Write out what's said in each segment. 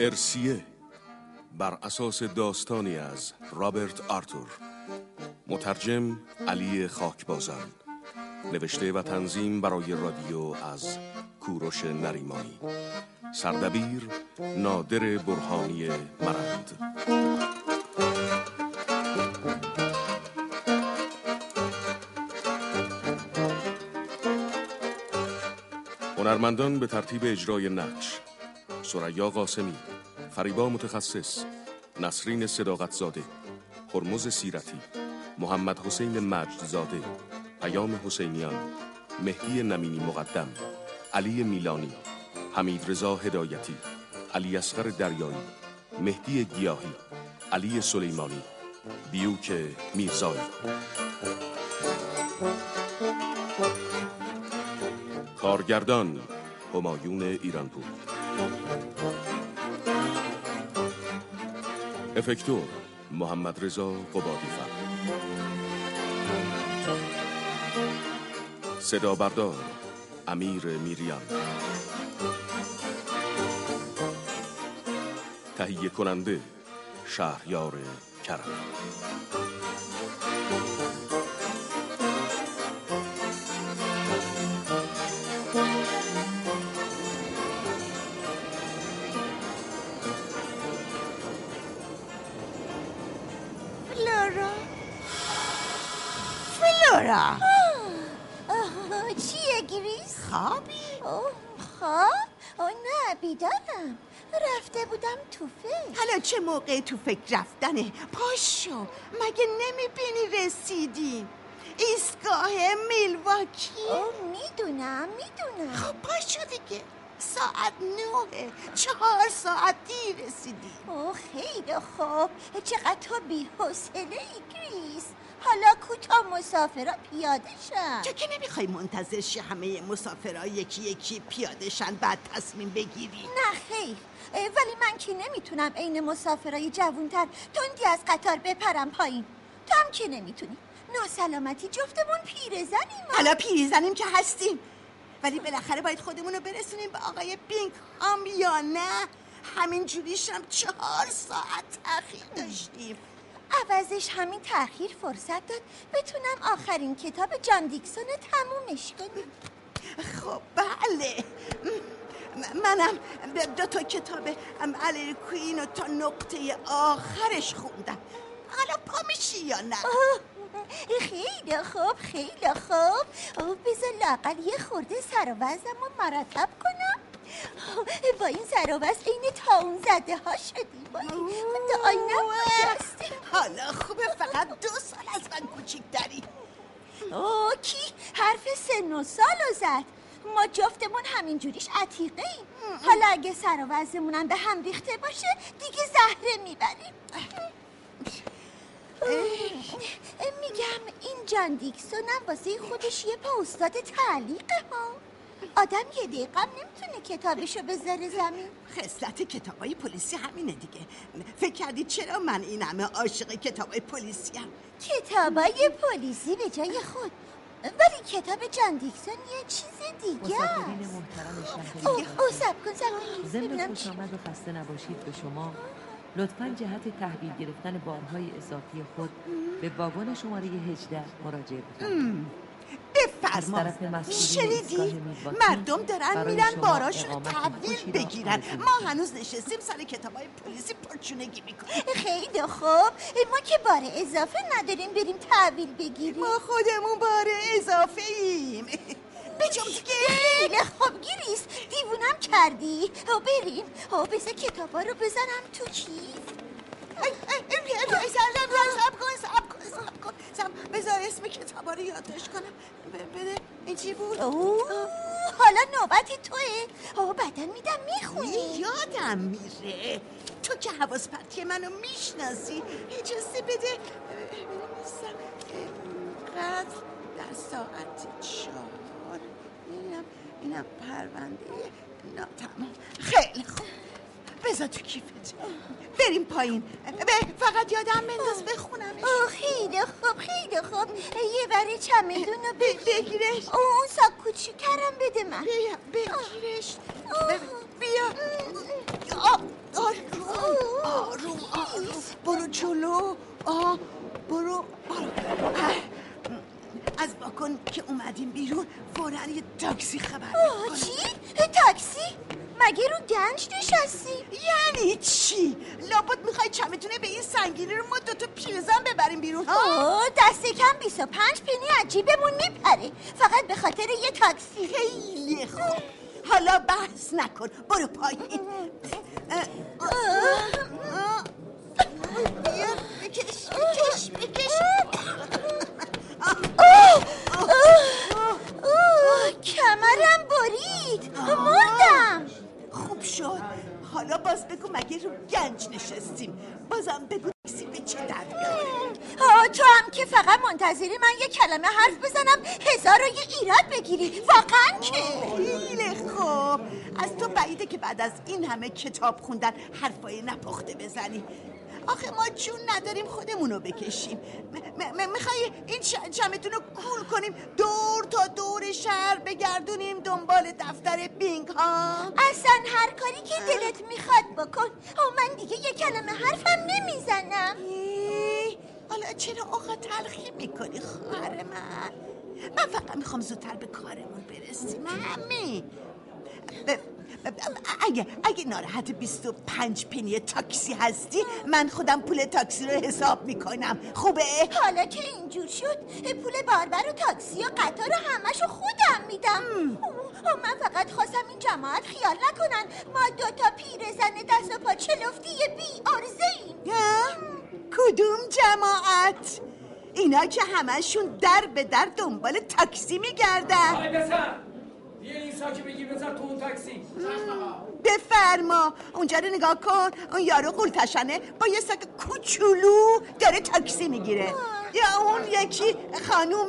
ارسیه بر اساس داستانی از رابرت آرتور. مترجم علی خاکبازان. نوشته و تنظیم برای رادیو از کوروش نریمانی. سردبیر نادر برهانی مرند. هنرمندان به ترتیب اجرای نقش سریا قاسمی فریبا متخصص نسرین صداقت زاده هرمز سیرتی محمد حسین مجد زاده پیام حسینیان مهدی نمینی مقدم علی میلانی حمید رضا هدایتی علی اصغر دریایی مهدی گیاهی علی سلیمانی بیوک میرزایی. کارگردان همایون ایرانپور. افکتور محمد رضا قبادی فر. صدا بردار امیر میریان. تهیه کننده شهریار کرم. آه، چیه گریس؟ خوابی؟ خواب؟ نه بیدارم. رفته بودم تو فکر. حالا چه موقع تو فکر رفتنه؟ پاشو مگه نمی‌بینی رسیدیم ایستگاه میلواکی. می‌دونم می‌دونم. خب پاشو دیگه. ساعت نهه چهار ساعت دیر رسیدیم اوه خیلی خوب. چقدر تو بی حوصله ای گریس. حالا کوتا مسافرا پیاده شن. چه که نمی‌خوای منتظر شی همه مسافرها یکی یکی پیاده شن بعد تصمیم بگیری؟ نه خیر. ولی من که نمی‌تونم عین مسافرای جوونتر تندی از قطار بپرم پایین. تو هم که نمی‌تونی. نو سلامتی جفتمون پیرزنیم. حالا پیریزنیم که هستیم. ولی بالاخره باید خودمون رو برسونیم به آقای بینگ هم یا نه. همین جوریش هم چهار ساعت تاخیر داشتیم. عوضش همین تأخیر فرصت داد. بتونم آخرین کتاب جان دیکسون رو تمومش کنم. خب بله. منم دو تا کتاب الری کوین تا نقطه آخرش خوندم. حالا پا میشی یا نه؟ خیلی خوب خیلی خوب. بذار لاقل یه خورده سر و مرتب کنم. با این سر و وضع عین تاون زده ها شدیم. با این خود آینه کجاست حالا خوبه فقط دو سال از من کوچیکتری اوه کی؟ حرف سن و سال رو زد. ما جفتمون همینجوریش عتیقه ایم. حالا اگه سر و وضعمونم به هم ریخته باشه دیگه زهره می‌بریم. میگم این جان دیکسون هم واسه خودش یه پا استاد تعلیقه ها. آدم یه دقیقه نمی‌تونه کتابشو بذاره زمین. خصلت کتابای پلیسی همینه دیگه. فکر کردی چرا من این همه عاشق کتابای پلیسی هم کتابای پلیسی به جای خود. ولی کتاب جان دیکسون یه چیز دیگه است. اوه سب کن سب کن خوش آمد و خسته نباشید به شما. لطفا جهت تحویل گرفتن بارهای اضافی خود به واگن شماره 18 مراجعه بفرمایید بفرما شنیدی مردم دارن میرن شما باراش اقامت تحویل بگیرن ما هنوز نشستیم سر کتابای پلیسی پرچونگی می‌کنیم خیلی خوب ما که بار اضافه نداریم بریم تحویل بگیریم ما خودمون بار اضافه ایم بجام دیگه خیلی خوب گریس دیوونم کردی او بریم او بذار کتابا رو بزنم تو کیف کن بذار اسم کتابا رو یادداشت کنم. بده. این چی بود؟ اوه. حالا نوبت توه. او بعدا میدم می‌خونی؟ یادم میره. تو که حواس پرتی منو می‌شناسی. اجازه بده. قتل در ساعت چهار. اینم اینم پرونده ناتمام. خیلی خوب. بذار تو کیفت. بریم پایین. به فقط یادم بنداز بخونمش. اوه خیلی خوب خیلی خوب. یه بره چمدون رو بگیر بگیرش. اون ساک کوچیکرم بده من. بیا بگیرش. بیا. آه، آره جلو. آه برو. برو از واکن که اومدیم بیرون فورا یه تاکسی خبر آه،. چی؟ تاکسی؟ مگه رو گنج نشستی؟ یعنی چی؟ لابد می‌خوای چمتونه به این سنگینی رو ما دوتا پیرزن ببریم بیرون ها؟ آه دست کم 25 پنی عجیبمون میپره فقط به خاطر یه تاکسی خیلی خوب حالا بحث نکن برو پایین. بیا، بکش بکش بکش حالا باز بگو مگه رو گنج نشستیم؟ بازم بگو کسی به چه؟ آه تو هم که فقط منتظری من یه کلمه حرف بزنم هزار و یه ایراد بگیری. واقعا که. خیلی خوب. از تو بعیده که بعد از این همه کتاب خوندن حرفای نپخته بزنی. آخه ما جون نداریم خودمونو بکشیم. می‌خوای این جمعتون رو کول کنیم دور تا دور شهر بگردونیم دنبال دفتر بینگ ها؟ اصلا هر کاری که دلت می‌خواد بکن. آه من دیگه یه کلمه حرفم نمی‌زنم. حالا چرا آقا تلخی می‌کنی خواهر من؟ من فقط می‌خوام زودتر به کارمون برسیم همین. اگه اگه ناراحت 25 پنی تاکسی هستی من خودم پول تاکسی رو حساب می‌کنم. خوبه؟ حالا که اینجور شد پول باربر و تاکسی و قطار و همشو خودم میدم. من فقط خواستم این جماعت خیال نکنن ما دوتا پیرزن دست و پا چلفتی بی ارزه ایم؟ کدوم جماعت؟ اینا که همشون در به در دنبال تاکسی میگردن آی پسر بیا این ساکی بگیر بذار تو اون تاکسی. بفرما. اونجا رو نگاه کن. اون یارو قولتشنه با یه سگ کوچولو داره تاکسی می‌گیره. یا اون یکی خانوم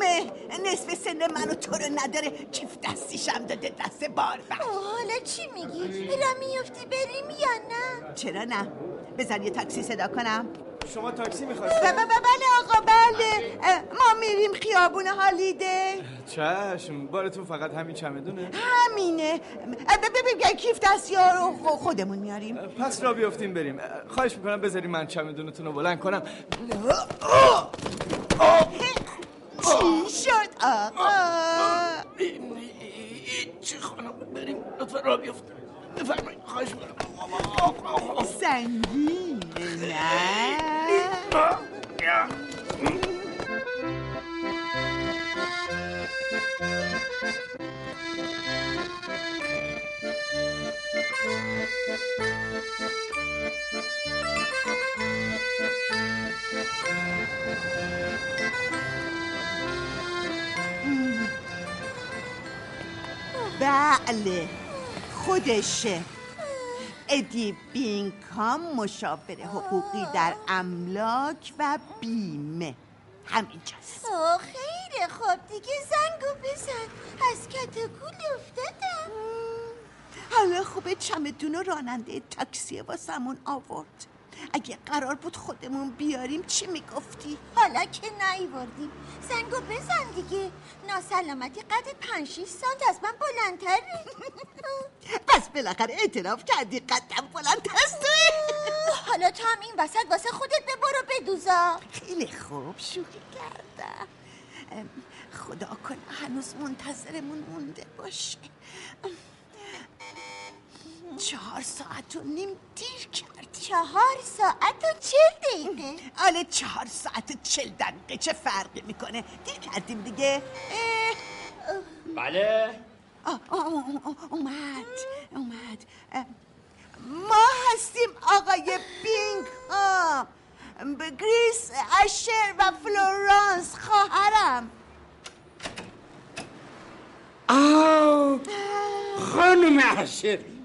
نصف سن منو تو رو نداره. کیف دستیشم داده دست بار حالا چی میگی؟ را میفتی بریم یا نه؟ چرا نه؟ بذار یه تاکسی صدا کنم. شما تاکسی می‌خواستید؟ ب- ب- بله آقا بله. ما میریم خیابون هالیده چشم بارتون فقط همین چمدونه. همینه. اه، ب- ب- ب- کیف دستی ها رو خودمون میاریم. پس را بیافتیم بریم. خواهش می‌کنم بذاری من چمدونتون رو بلند کنم. چی شد؟ آقا چی خانم؟ بریم لطفا را بیفتیم بفرمایید خواهش می‌کنم. سنگینه. نه بله خودشه. ادی بینکام مشاور حقوقی در املاک و بیمه. همینجاست. اوه خیلی خوب دیگه زنگو بزن. از کتکول افتادم. حالا خوبه چمدون و راننده تاکسی واسمون آورد. اگه قرار بود خودمون بیاریم چی می‌گفتی؟ حالا که نیوردیم. زنگو بزن دیگه. ناسلامتی قد پنج شیش سانت از من بلندتره پس بالاخره اعتراف کردی قدم بلند هستی. حالا تو هم این وسط واسه خودت ببرو بدوزا. خیلی خوب شوخی کردم. خدا کنه هنوز منتظرمون مونده باشه. چهار ساعت و نیم دیر کردی. چهار ساعت و چل دقیقه. حالا چهار ساعت و چل دقیقه چه فرقی می‌کنه؟ دیر کردیم دیگه. اه، بله. آه، آه، آه، آه، اومد اومد. ما هستیم آقای بینگ ها گریس اشر و فلورانس خواهرم. آه خانم اشر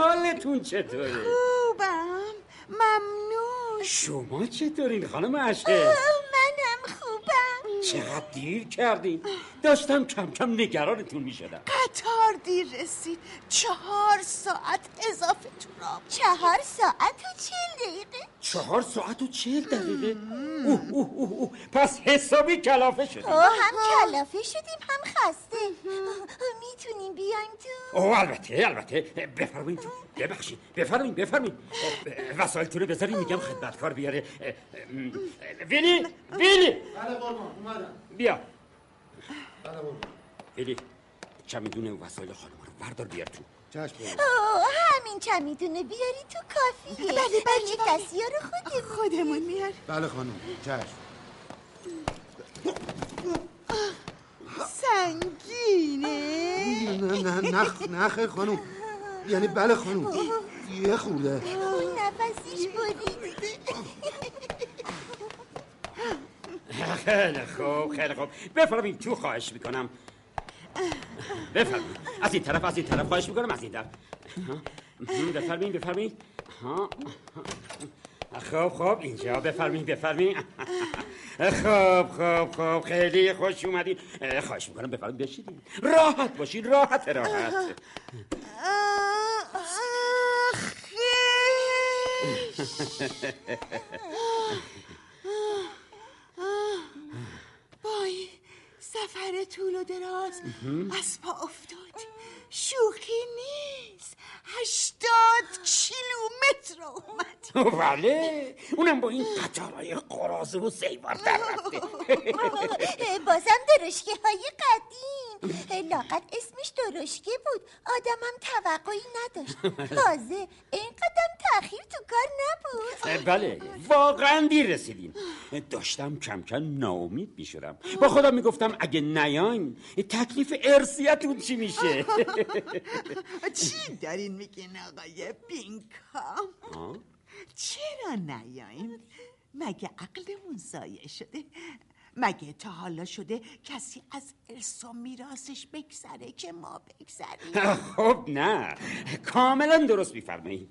حالتون چطوره؟ خوبم. ممنون. شما چطورین خانم عشر؟ منم خوبم. چقدر دیر کردین؟ داشتم کم کم نگرانتون می شدم قطار دیر رسید. چهار ساعت اضافه تو راه چهار ساعت و چل دقیقه. چهار ساعت و چهل دقیقه؟ اوه اوه اوه اوه. پس حسابی کلافه شدیم. هم کلافه شدیم هم خسته می‌تونیم بیایم تو؟ اوه البته البته. بفرمایید تو. ببخشید. بفرمایید بفرمایید. وسایلتون رو بذارید میگم خدمتکار بیاره. ویلی ویلی. بله قربان اومدم. بیا. بله قربان ویلی چمدون وسایل خانم رو بردار بیار تو. چشم همین چمیدونه. بیاری تو کافیه. بله، بله، بله. دستیا رو خودمون خودمون میار بله خانم چشم. سنگینه. نه نه نه نه خیر خانم یعنی بله خانم یه خورده. نفسیش برید خیلی خوب خیلی خوب. بفرمایید تو خواهش می‌کنم؟ بفرمایید. از این طرف از این طرف خواهش می‌کنم از این طرف. ها. بفرمایید بفرمایید. ها. خب خب اینجا بفرمایید بفرمایید خب خب خب خیلی خوش اومدین خواهش می‌کنم بفرمایید بشینید راحت باشید راحت راحت. وای سفر طول و دراز از پا افتاد. شوخی نیست. هشتاد کیلومتر اومد. بله اونم با این قطارهای قرازه و سیوار در رفته. بازم درشکه های قدیم. لاقت اسمش درشکه بود. آدمم توقعی نداشت. تازه اینقدر تاخیر تو کار نبود. بله واقعا دیر رسیدیم داشتم کم کم ناامید می‌شدم. با خودم می‌گفتم اگه نیاین تکلیف ارسیتون چی میشه؟ چی دارین میگین آقای بینکام؟ چرا نیاییم مگه عقلمون ضایع شده؟ مگه تا حالا شده کسی از ارث و میراثش بگذره که ما بگذریم؟ خب نه کاملا درست میفرمایید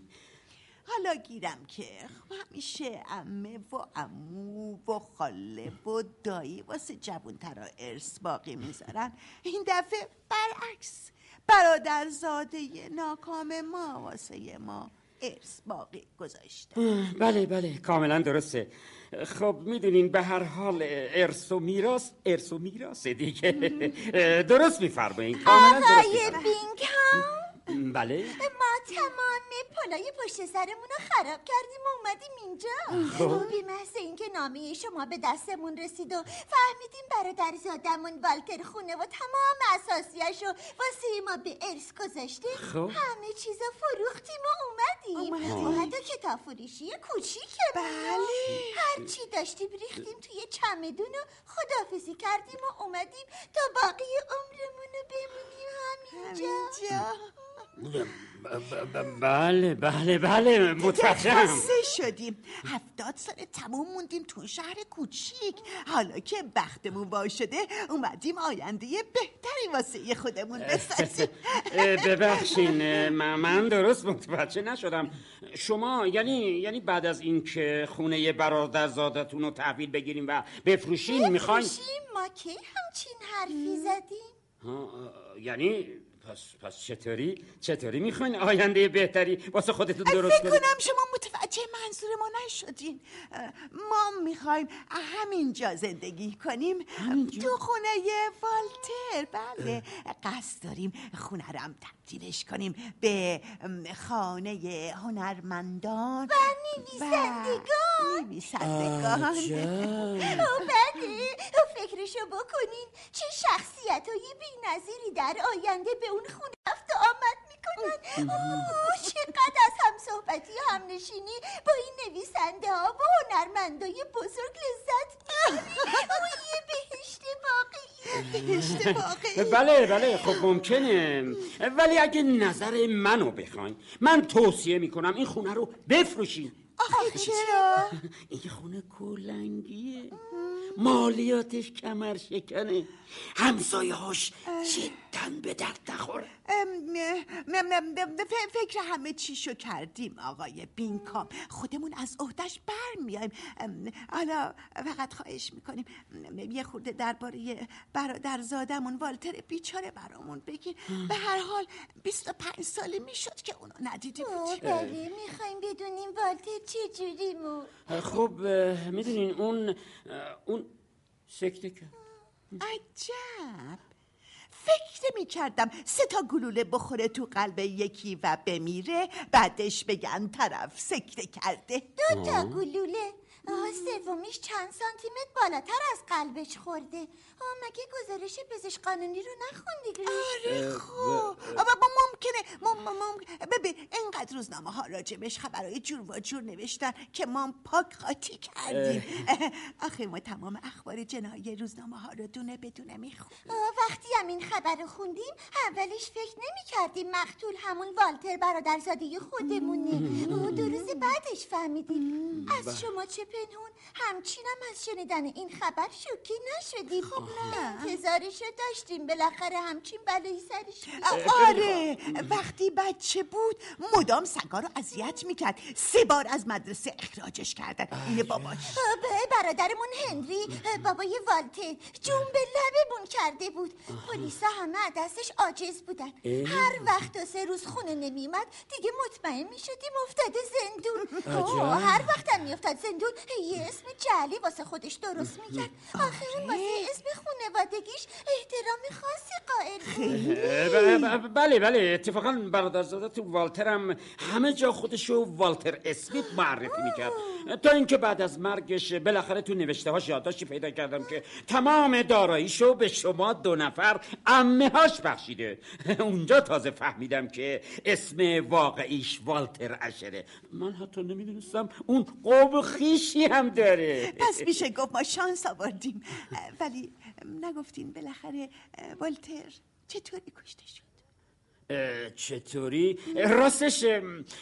حالا گیرم که همیشه امه و امو و خاله و دایی واسه جوانترا ارث باقی می‌ذارن. این دفعه برعکس برادرزاده ناکام ما واسه ما. ارث باقی گذاشتن بله بله کاملا درسته. خب می‌دونین به هر حال ارث و میراث ارث و میراثه دیگه. درست میفرمایید کاملا درست آقای. بینگهام؟ بله. ما تمام پلای پشت سرمون رو خراب کردیم و اومدیم اینجا. بی محض اینکه نامه شما به دستمون رسید و فهمیدیم برادر زادمون والتر خونه و تمام اساسیش رو واسه ما به ارث گذاشته خب. همه چیزا فروختیم و اومدیم. اومدیم. اومد و کتاب فروشی کوچیکمون بله. هرچی داشتیم ریختیم توی چمدون و خدافزی کردیم و اومدیم تا باقی عمرمون رو بمونیم. همینجا. اینجا بله بله بله متوجهم خسته شدیم. هفتاد سال تموم موندیم تو شهر کوچیک. حالا که بختمون وا شده اومدیم آینده بهتری واسه خودمون بسازیم. ببخشین من درست متوجه نشدم. شما یعنی یعنی بعد از اینکه خونه برادرزادتون رو تحویل بگیریم و بفروشین می‌خواین؟ بفروشیم؟ ما کی همچین حرفی زدیم؟ یعنی پس پس چطوری؟ چطوری می‌خواین آینده بهتری؟ واسه خودتون درست فکر کنید. کنم شما متوجه منظور ما نشدین. ما می‌خوایم همینجا زندگی کنیم. تو خونه والتر بله. قصد داریم خونه رو هم تبدیلش کنیم به خانه هنرمندان. و نویسندگان. و نویسندگان. او بله. فکرشو بکنین. چه شخصیت های بی نظیری در آینده به اون خونه رفت و آمد می‌کنن اوه چقدر از هم صحبتی و هم نشینی با این نویسنده ها و هنرمندای بزرگ لذت می‌بری او یه بهشت واقعی بله بله خب ممکنه. ولی اگه نظر منو بخواین من توصیه می‌کنم این خونه رو بفروشین. آخه چرا؟ این خونه کلنگیه مالیاتش کمر شکنه همسایه هاش جدا به درد نخوره. فکر همه چیشو کردیم آقای بینکام. خودمون از عهدش برمیایم ام، حالا فقط خواهش می‌کنیم. یه خورده درباره برادر زادمون والتر بیچاره برامون بگین به هر حال 25 ساله می‌شد که اونو ندیدیم. بله می‌خوایم بدونیم والتر چجوری مرد خب می‌دونین اون اون سکته کرد عجب. فکر می کردم سه تا گلوله بخوره تو قلب یکی و بمیره بعدش بگن طرف سکته کرده. دو تا گلوله. آه سومیش چند سانتیمتر بالاتر از قلبش خورده. آه مگه گزارش پزشک قانونی رو نخوندی؟ آره خب. اما ممکنه مم مم ببین اینقدر روزنامه ها راجبش خبرهای جور و جور نوشتن که ما پاک خاطی کردیم. آخه ما تمام اخبار جنایی روزنامه ها رو دونه بدونه میخون آه، وقتی هم این خبر رو خوندیم اولش فکر نمی کردیم مقتول همون والتر برادرزاده خودمونه. دو روز بعدش فهمیدیم. از شما چه پنهون. همچینم از شنیدن این خبر شوکه نشدیم خب نه. انتظارشو داشتیم. بالاخره همچین بلایی سرش. آره وقتی بچه بود مدام سگا رو اذیت می‌کرد. سه بار از مدرسه اخراجش کردن. اینه باباش. برادرمون هنری. بابای والتر جون به لبمون کرده بود. پلیسا همه از دستش عاجز بودن. هر وقت تا سه روز خونه نمیومد دیگه مطمئن می‌شدیم افتاده زندون. هر وقت هم میافتاد زندون یه اسم جعلی واسه خودش درست می‌کرد. آخه اون واسه اسم خونوادگیش احترام خاصی قائل بود. بله بله اتفاقا برادرزاده تو والتر هم همه جا خودشو والتر اسمیت معرفی می‌کرد. تا اینکه بعد از مرگش بالاخره تو نوشته هاش یادداشتی پیدا کردم که تمام داراییشو به شما دو نفر امه هاش بخشیده. اونجا تازه فهمیدم که اسم واقعیش والتر اشره. من حتی نمی‌دونستم اون قوم خیشی هم داره. پس میشه گفت ما شانس آوردیم. ولی نگفتین بالاخره والتر چطوری کشته شد چطوری؟ راستش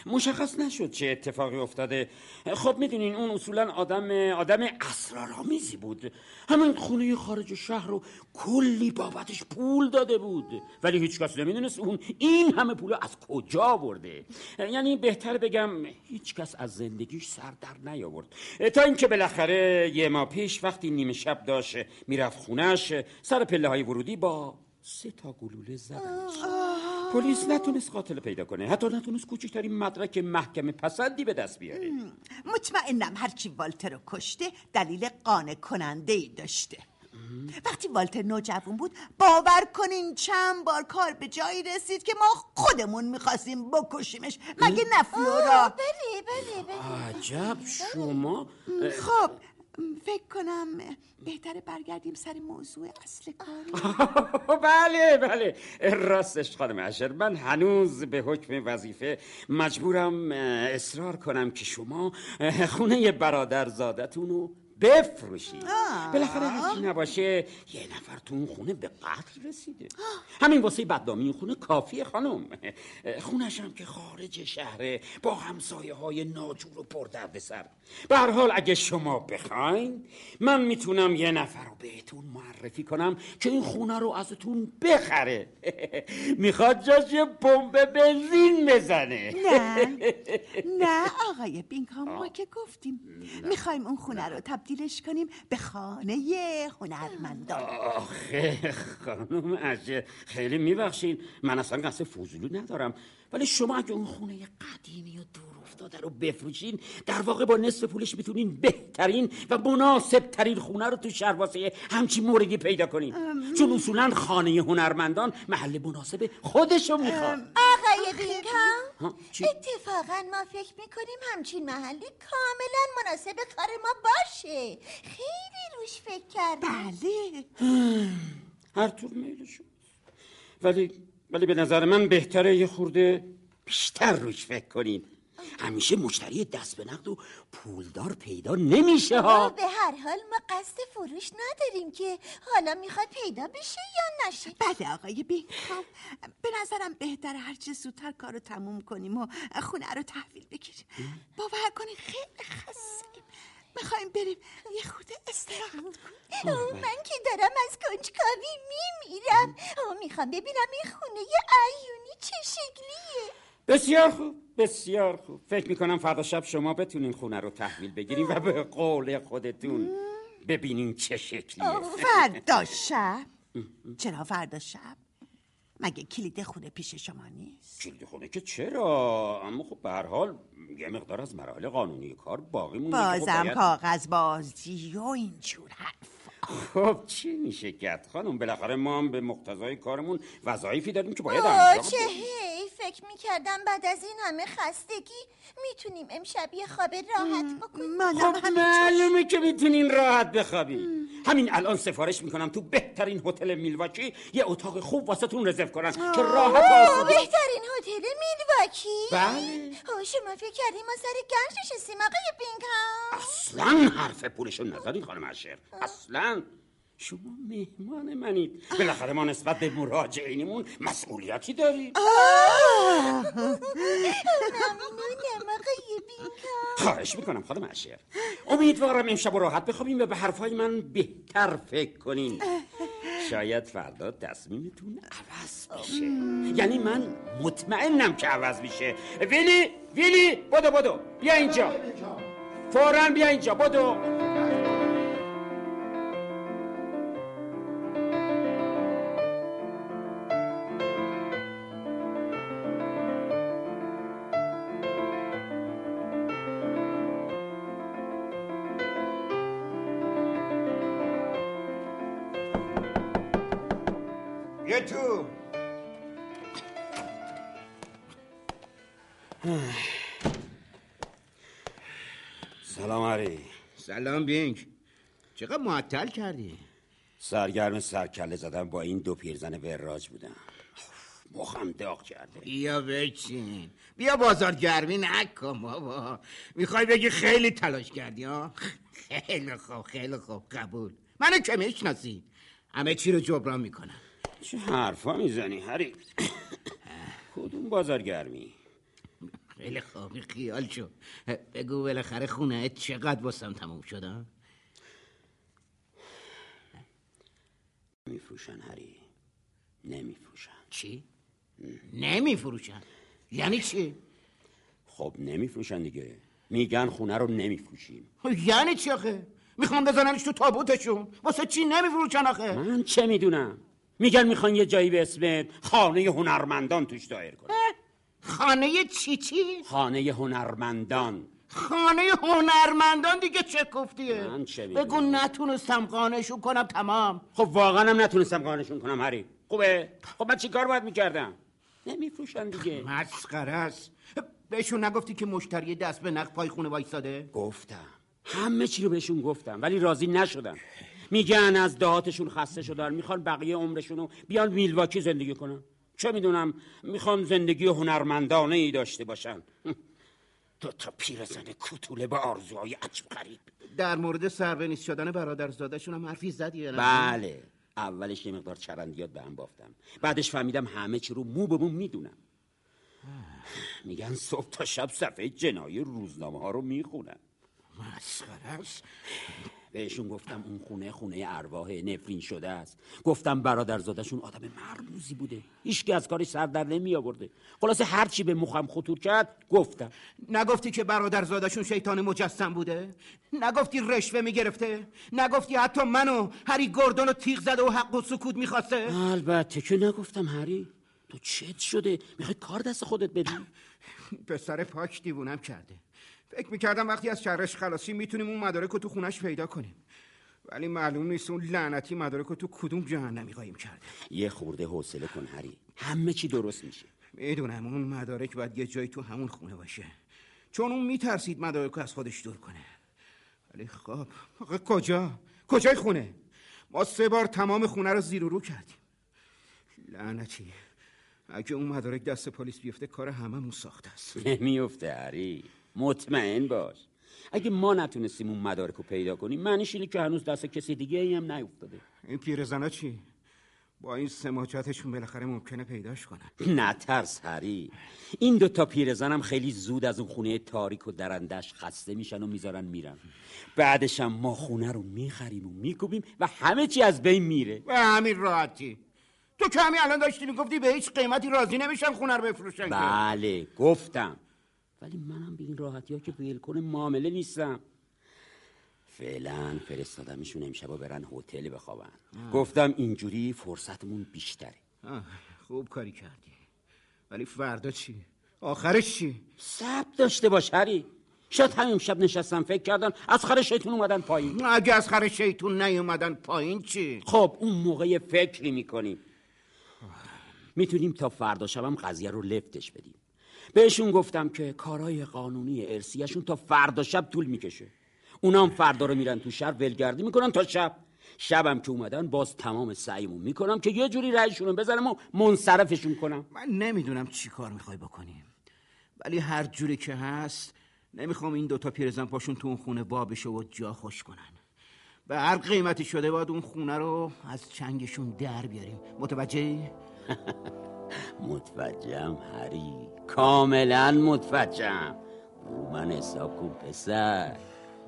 مشخص نشد چه اتفاقی افتاده. خب می‌دونین اون اصولا آدم آدم اسرارآمیزی بود. همین خونه خارج شهر رو کلی بابتش پول داده بود. ولی هیچ کس نمی‌دونست اون این همه پول از کجا برده یعنی بهتر بگم هیچ کس از زندگیش سر در نیاورد. تا اینکه بالاخره یه ماه پیش وقتی نیمه شب داشت می‌رفت خونش سر پله های ورودی با سه تا گلوله زدنش پلیس نتونست قاتل پیدا کنه. حتی نتونست کوچکترین مدرک محکم پسندی به دست بیاره. مطمئنم هرچی والتر رو کشته دلیل قانع کننده ای داشته وقتی والتر نوجوان بود باور کنین چند بار کار به جایی رسید که ما خودمون می‌خواستیم بکشیمش. مگه نه فلورا؟ بله بله بله. عجب شما؟ خب فکر کنم بهتره برگردیم سر موضوع اصل کار بله بله. راستش خانم اشر من هنوز به حکم وظیفه مجبورم اصرار کنم که شما خونه برادر زادتون بفروشید. بالاخره هرچی نباشه یه نفر تو اون خونه به قتل رسیده. همین واسه بدنامی این خونه کافیه خانم. خونش هم که خارج شهره با همسایه های ناجور و پردرد سر به هر حال اگه شما بخواین من می‌تونم یه نفر رو بهتون معرفی کنم که این خونه رو ازتون بخره. می‌خواد جاش یه پمپ بنزین بزنه. نه نه آقای بینکام ما که گفتیم. می‌خوایم اون خونه رو تبدیلش کنیم به خانه هنرمندان. آخه خانم اشر خیلی میبخشین. من اصلا قصد فضولی ندارم. ولی شما اگه اون خونه قدیمی و دور افتاده رو بفروشین در واقع با نصف پولش می‌تونین بهترین و مناسب ترین خونه رو تو شهر واسه همچین موردی پیدا کنین. چون اصولا خانه هنرمندان محل مناسب خودشو می‌خواد آقای بینکام ها، چی؟ اتفاقا ما فکر می‌کنیم همچین محلی کاملا مناسب کار ما باشه. خیلی روش فکر کردیم بله. هر طور میلشون. ولی ولی به نظر من بهتره یه خورده بیشتر روش فکر کنین. همیشه مشتری دست به نقد و پولدار پیدا نمیشه ها. به هر حال ما قصد فروش نداریم که حالا می‌خواد پیدا بشه یا نشه. بله آقای بینکام به نظرم بهتره هرچه زودتر کار رو تموم کنیم و خونه رو تحویل بگیریم. باور کنین خیلی خستیم می‌خوایم بریم. یه خورده استراحت کنیم. اوه، من که دارم از کنجکاوی میمیرم. او می‌خوام ببینم این خونه ایونی بسیار خوب بسیار خوب. فکر می‌کنم فردا شب شما بتونین خونه رو تحویل بگیریم و به قول خودتون ببینین چه شکلیه. فردا شب. چرا فردا شب؟ مگه کلید خونه پیش شما نیست؟ کلید خونه که چرا؟ اما خب به هر حال یه مقدار از مراحل قانونی کار باقی مونده خب بازم باید- کاغذ بازی و اینجور حرف خب چی میشه کرد خانم؟ بالاخره ما هم به مقتضای کارمون وظایفی داریم که باید انجام چه. هی فکر می‌کردم بعد از این همه خستگی می‌تونیم امشب یه خواب راحت بکنیم. منم خب معلومه که می‌تونین راحت بخوابین همین الان سفارش می‌کنم تو بهترین هتل میلواکی یه اتاق خوب واسه تون رزرو کنن که راحت آسودگی- بهترین هتل میلواکی؟ بله. اوه شما فکر کردیم ما سر گنج نشستیم آقای بینگهام؟ اصلا حرف پولشو نزارین خانم اشر اصلا. شما مهمان منید. بالاخره ما نسبت به مراجعینمون مسئولیتی داریم. ممنونم آقای خواهش می‌کنم خانم اشر امیدوارم امشب و راحت بخوابیم و به حرفای من بهتر فکر کنین شاید فردا تصمیمتون عوض بشه. یعنی من مطمئنم که عوض میشه. ویلی ویلی بدو بدو. بیا اینجا. فورا بیا اینجا بدو. سلام علی. سلام بینگ چقدر معطل کردی؟ سرگرم سرکله زدن با این دو پیرزن وراج بودم. مخم داغ کرده. بیا بچین. بیا بازار گرمی نکن بابا. می‌خوای بگی خیلی تلاش کردی ها؟ خیلی خوب خیلی خوب قبول. منو که می‌شناسی؟ همه چی رو جبران می‌کنم. چه حرفا می‌زنی هری کدوم بازارگرمی خیلی خوب خیال شو بگو بالاخره خونه چقدر واسم تموم شد ها؟ نمیفروشن هری نمیفروشن چی؟ نمیفروشن یعنی چی؟ خب نمیفروشن دیگه میگن خونه رو نمیفروشیم یعنی چی آخه؟ می‌خوام بزننش تو تابوتشون واسه چی نمیفروشن آخه؟ من چه می‌دونم میگن می‌خوان یه جایی به اسم خانه هنرمندان توش دایر کنن خانه چی چی؟ خانه هنرمندان. خانه هنرمندان دیگه چه گفتیه؟ من چه؟ بگو نتونستم قانعشون کنم تمام. خب واقعا هم نتونستم قانشون کنم هری خوبه؟ خب من چیکار باید می‌کردم؟ نمیفروشن دیگه. مسخره است. بهشون نگفتی که مشتری دست به نخ پای خونه وایساده گفتم. همه چی رو بهشون گفتم ولی راضی نشدن میگن از دهاتشون خسته شدن می‌خوان بقیه عمرشون رو بیان میلواکی زندگی کنن. چه می‌دونم می‌خوان زندگی هنرمندانه ای داشته باشن. دو تا پیرزن کوتوله با آرزوهای عجب غریب. در مورد سربنیز شدن برادرزادشون هم حرفی زدی یا نه؟ بله. اولش یه مقدار چرندیات به هم بافتم. بعدش فهمیدم همه چی رو مو به مو می‌دونم. میگن صبح تا شب صفحه جنایی روزنامه ها رو می‌خونن. مسخره است. بهشون گفتم اون خونه خونه ارواح نفرین شده است. گفتم برادرزادشون آدم مرموزی بوده. هیچکی از کارش سر در نمی آورده. خلاصه هرچی به مخم خطور کرد گفتم. نگفتی که برادرزادشون شیطان مجسم بوده؟ نگفتی رشوه می‌گرفته نگفتی حتی منو هری گردون رو تیغ زده و حق و سکوت می‌خواسته البته که نگفتم هری. تو چت شده. می‌خوای کار دست خودت بدی؟ پسر پاک دیوونم کرده. فکر می‌کردم وقتی از شرش خلاصی می‌تونیم اون مدارک رو تو خونش پیدا کنیم. ولی معلوم نیست اون لعنتی مدارک رو تو کدوم جهنمی قایم کرده یه خورده حوصله کن هری. همه چی درست میشه. می‌دونم اون مدارک باید یه جایی تو همون خونه باشه. چون اون میترسید مدارک رو از خودش دور کنه. ولی خب کجا؟ کجای خونه؟ ما سه بار تمام خونه رو زیر و رو کردیم. لعنتی. اگه اون مدارک دست پلیس بیفته کار هممون ساخته است. نمیفته هری. مطمئن باش. اگه ما نتونستیم اون مدارک رو پیدا کنیم معنیش اینه که هنوز دست کسی دیگه ای هم نیفتاده. این پیرزنا چی؟ با این سماجتشون بالاخره ممکنه پیداش کنن. نترس هری این دوتا پیرزنم خیلی زود از اون خونه تاریک و درندش خسته میشن و می‌ذارن میرن. بعدش هم ما خونه رو می‌خریم و میکوبیم و همه چی از بین میره. و همین راحتی. تو که همین الان داشتی می‌گفتی به هیچ قیمتی راضی نمیشن خونه رو بفروشن. بله گفتم. ولی منم به این راحتی ها که ولکن معامله نیستم. فعلا فرستادمشون امشبا برن هتل بخوابن. گفتم اینجوری فرصتمون بیشتره. آه، خوب کاری کردی. ولی فردا چی؟ آخرش چی؟ صبر داشته باش هری. شاید همین شب نشستم فکر کردن از خر شیطون اومدن پایین. اگه از خر شیطون نیومدن پایین چی؟ خب اون موقع فکری می‌کنیم. می‌تونیم تا فردا شبم قضیه رو لفتش بدیم. بهشون گفتم که کارهای قانونی ارسیشون تا فردا شب طول می‌کشه. اونام فردا رو میرن تو شهر ولگردی می‌کنن تا شب. شبم که اومدن باز تمام سعیمون می‌کنم که یه جوری رأیشون رو بزنم و منصرفشون کنم. من نمی‌دونم چی کار می‌خوای بکنیم ولی هر جوری که هست نمی‌خوام این دوتا پیرزن پاشون تو اون خونه وا بشه و جا خوش کنن. به هر قیمتی شده باید اون خونه رو از چنگشون در بیاریم. متوجه متوجهم هری. کاملا متوجهم. رو من حساب کن پسر.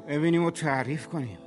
ببینیم و تعریف کنیم.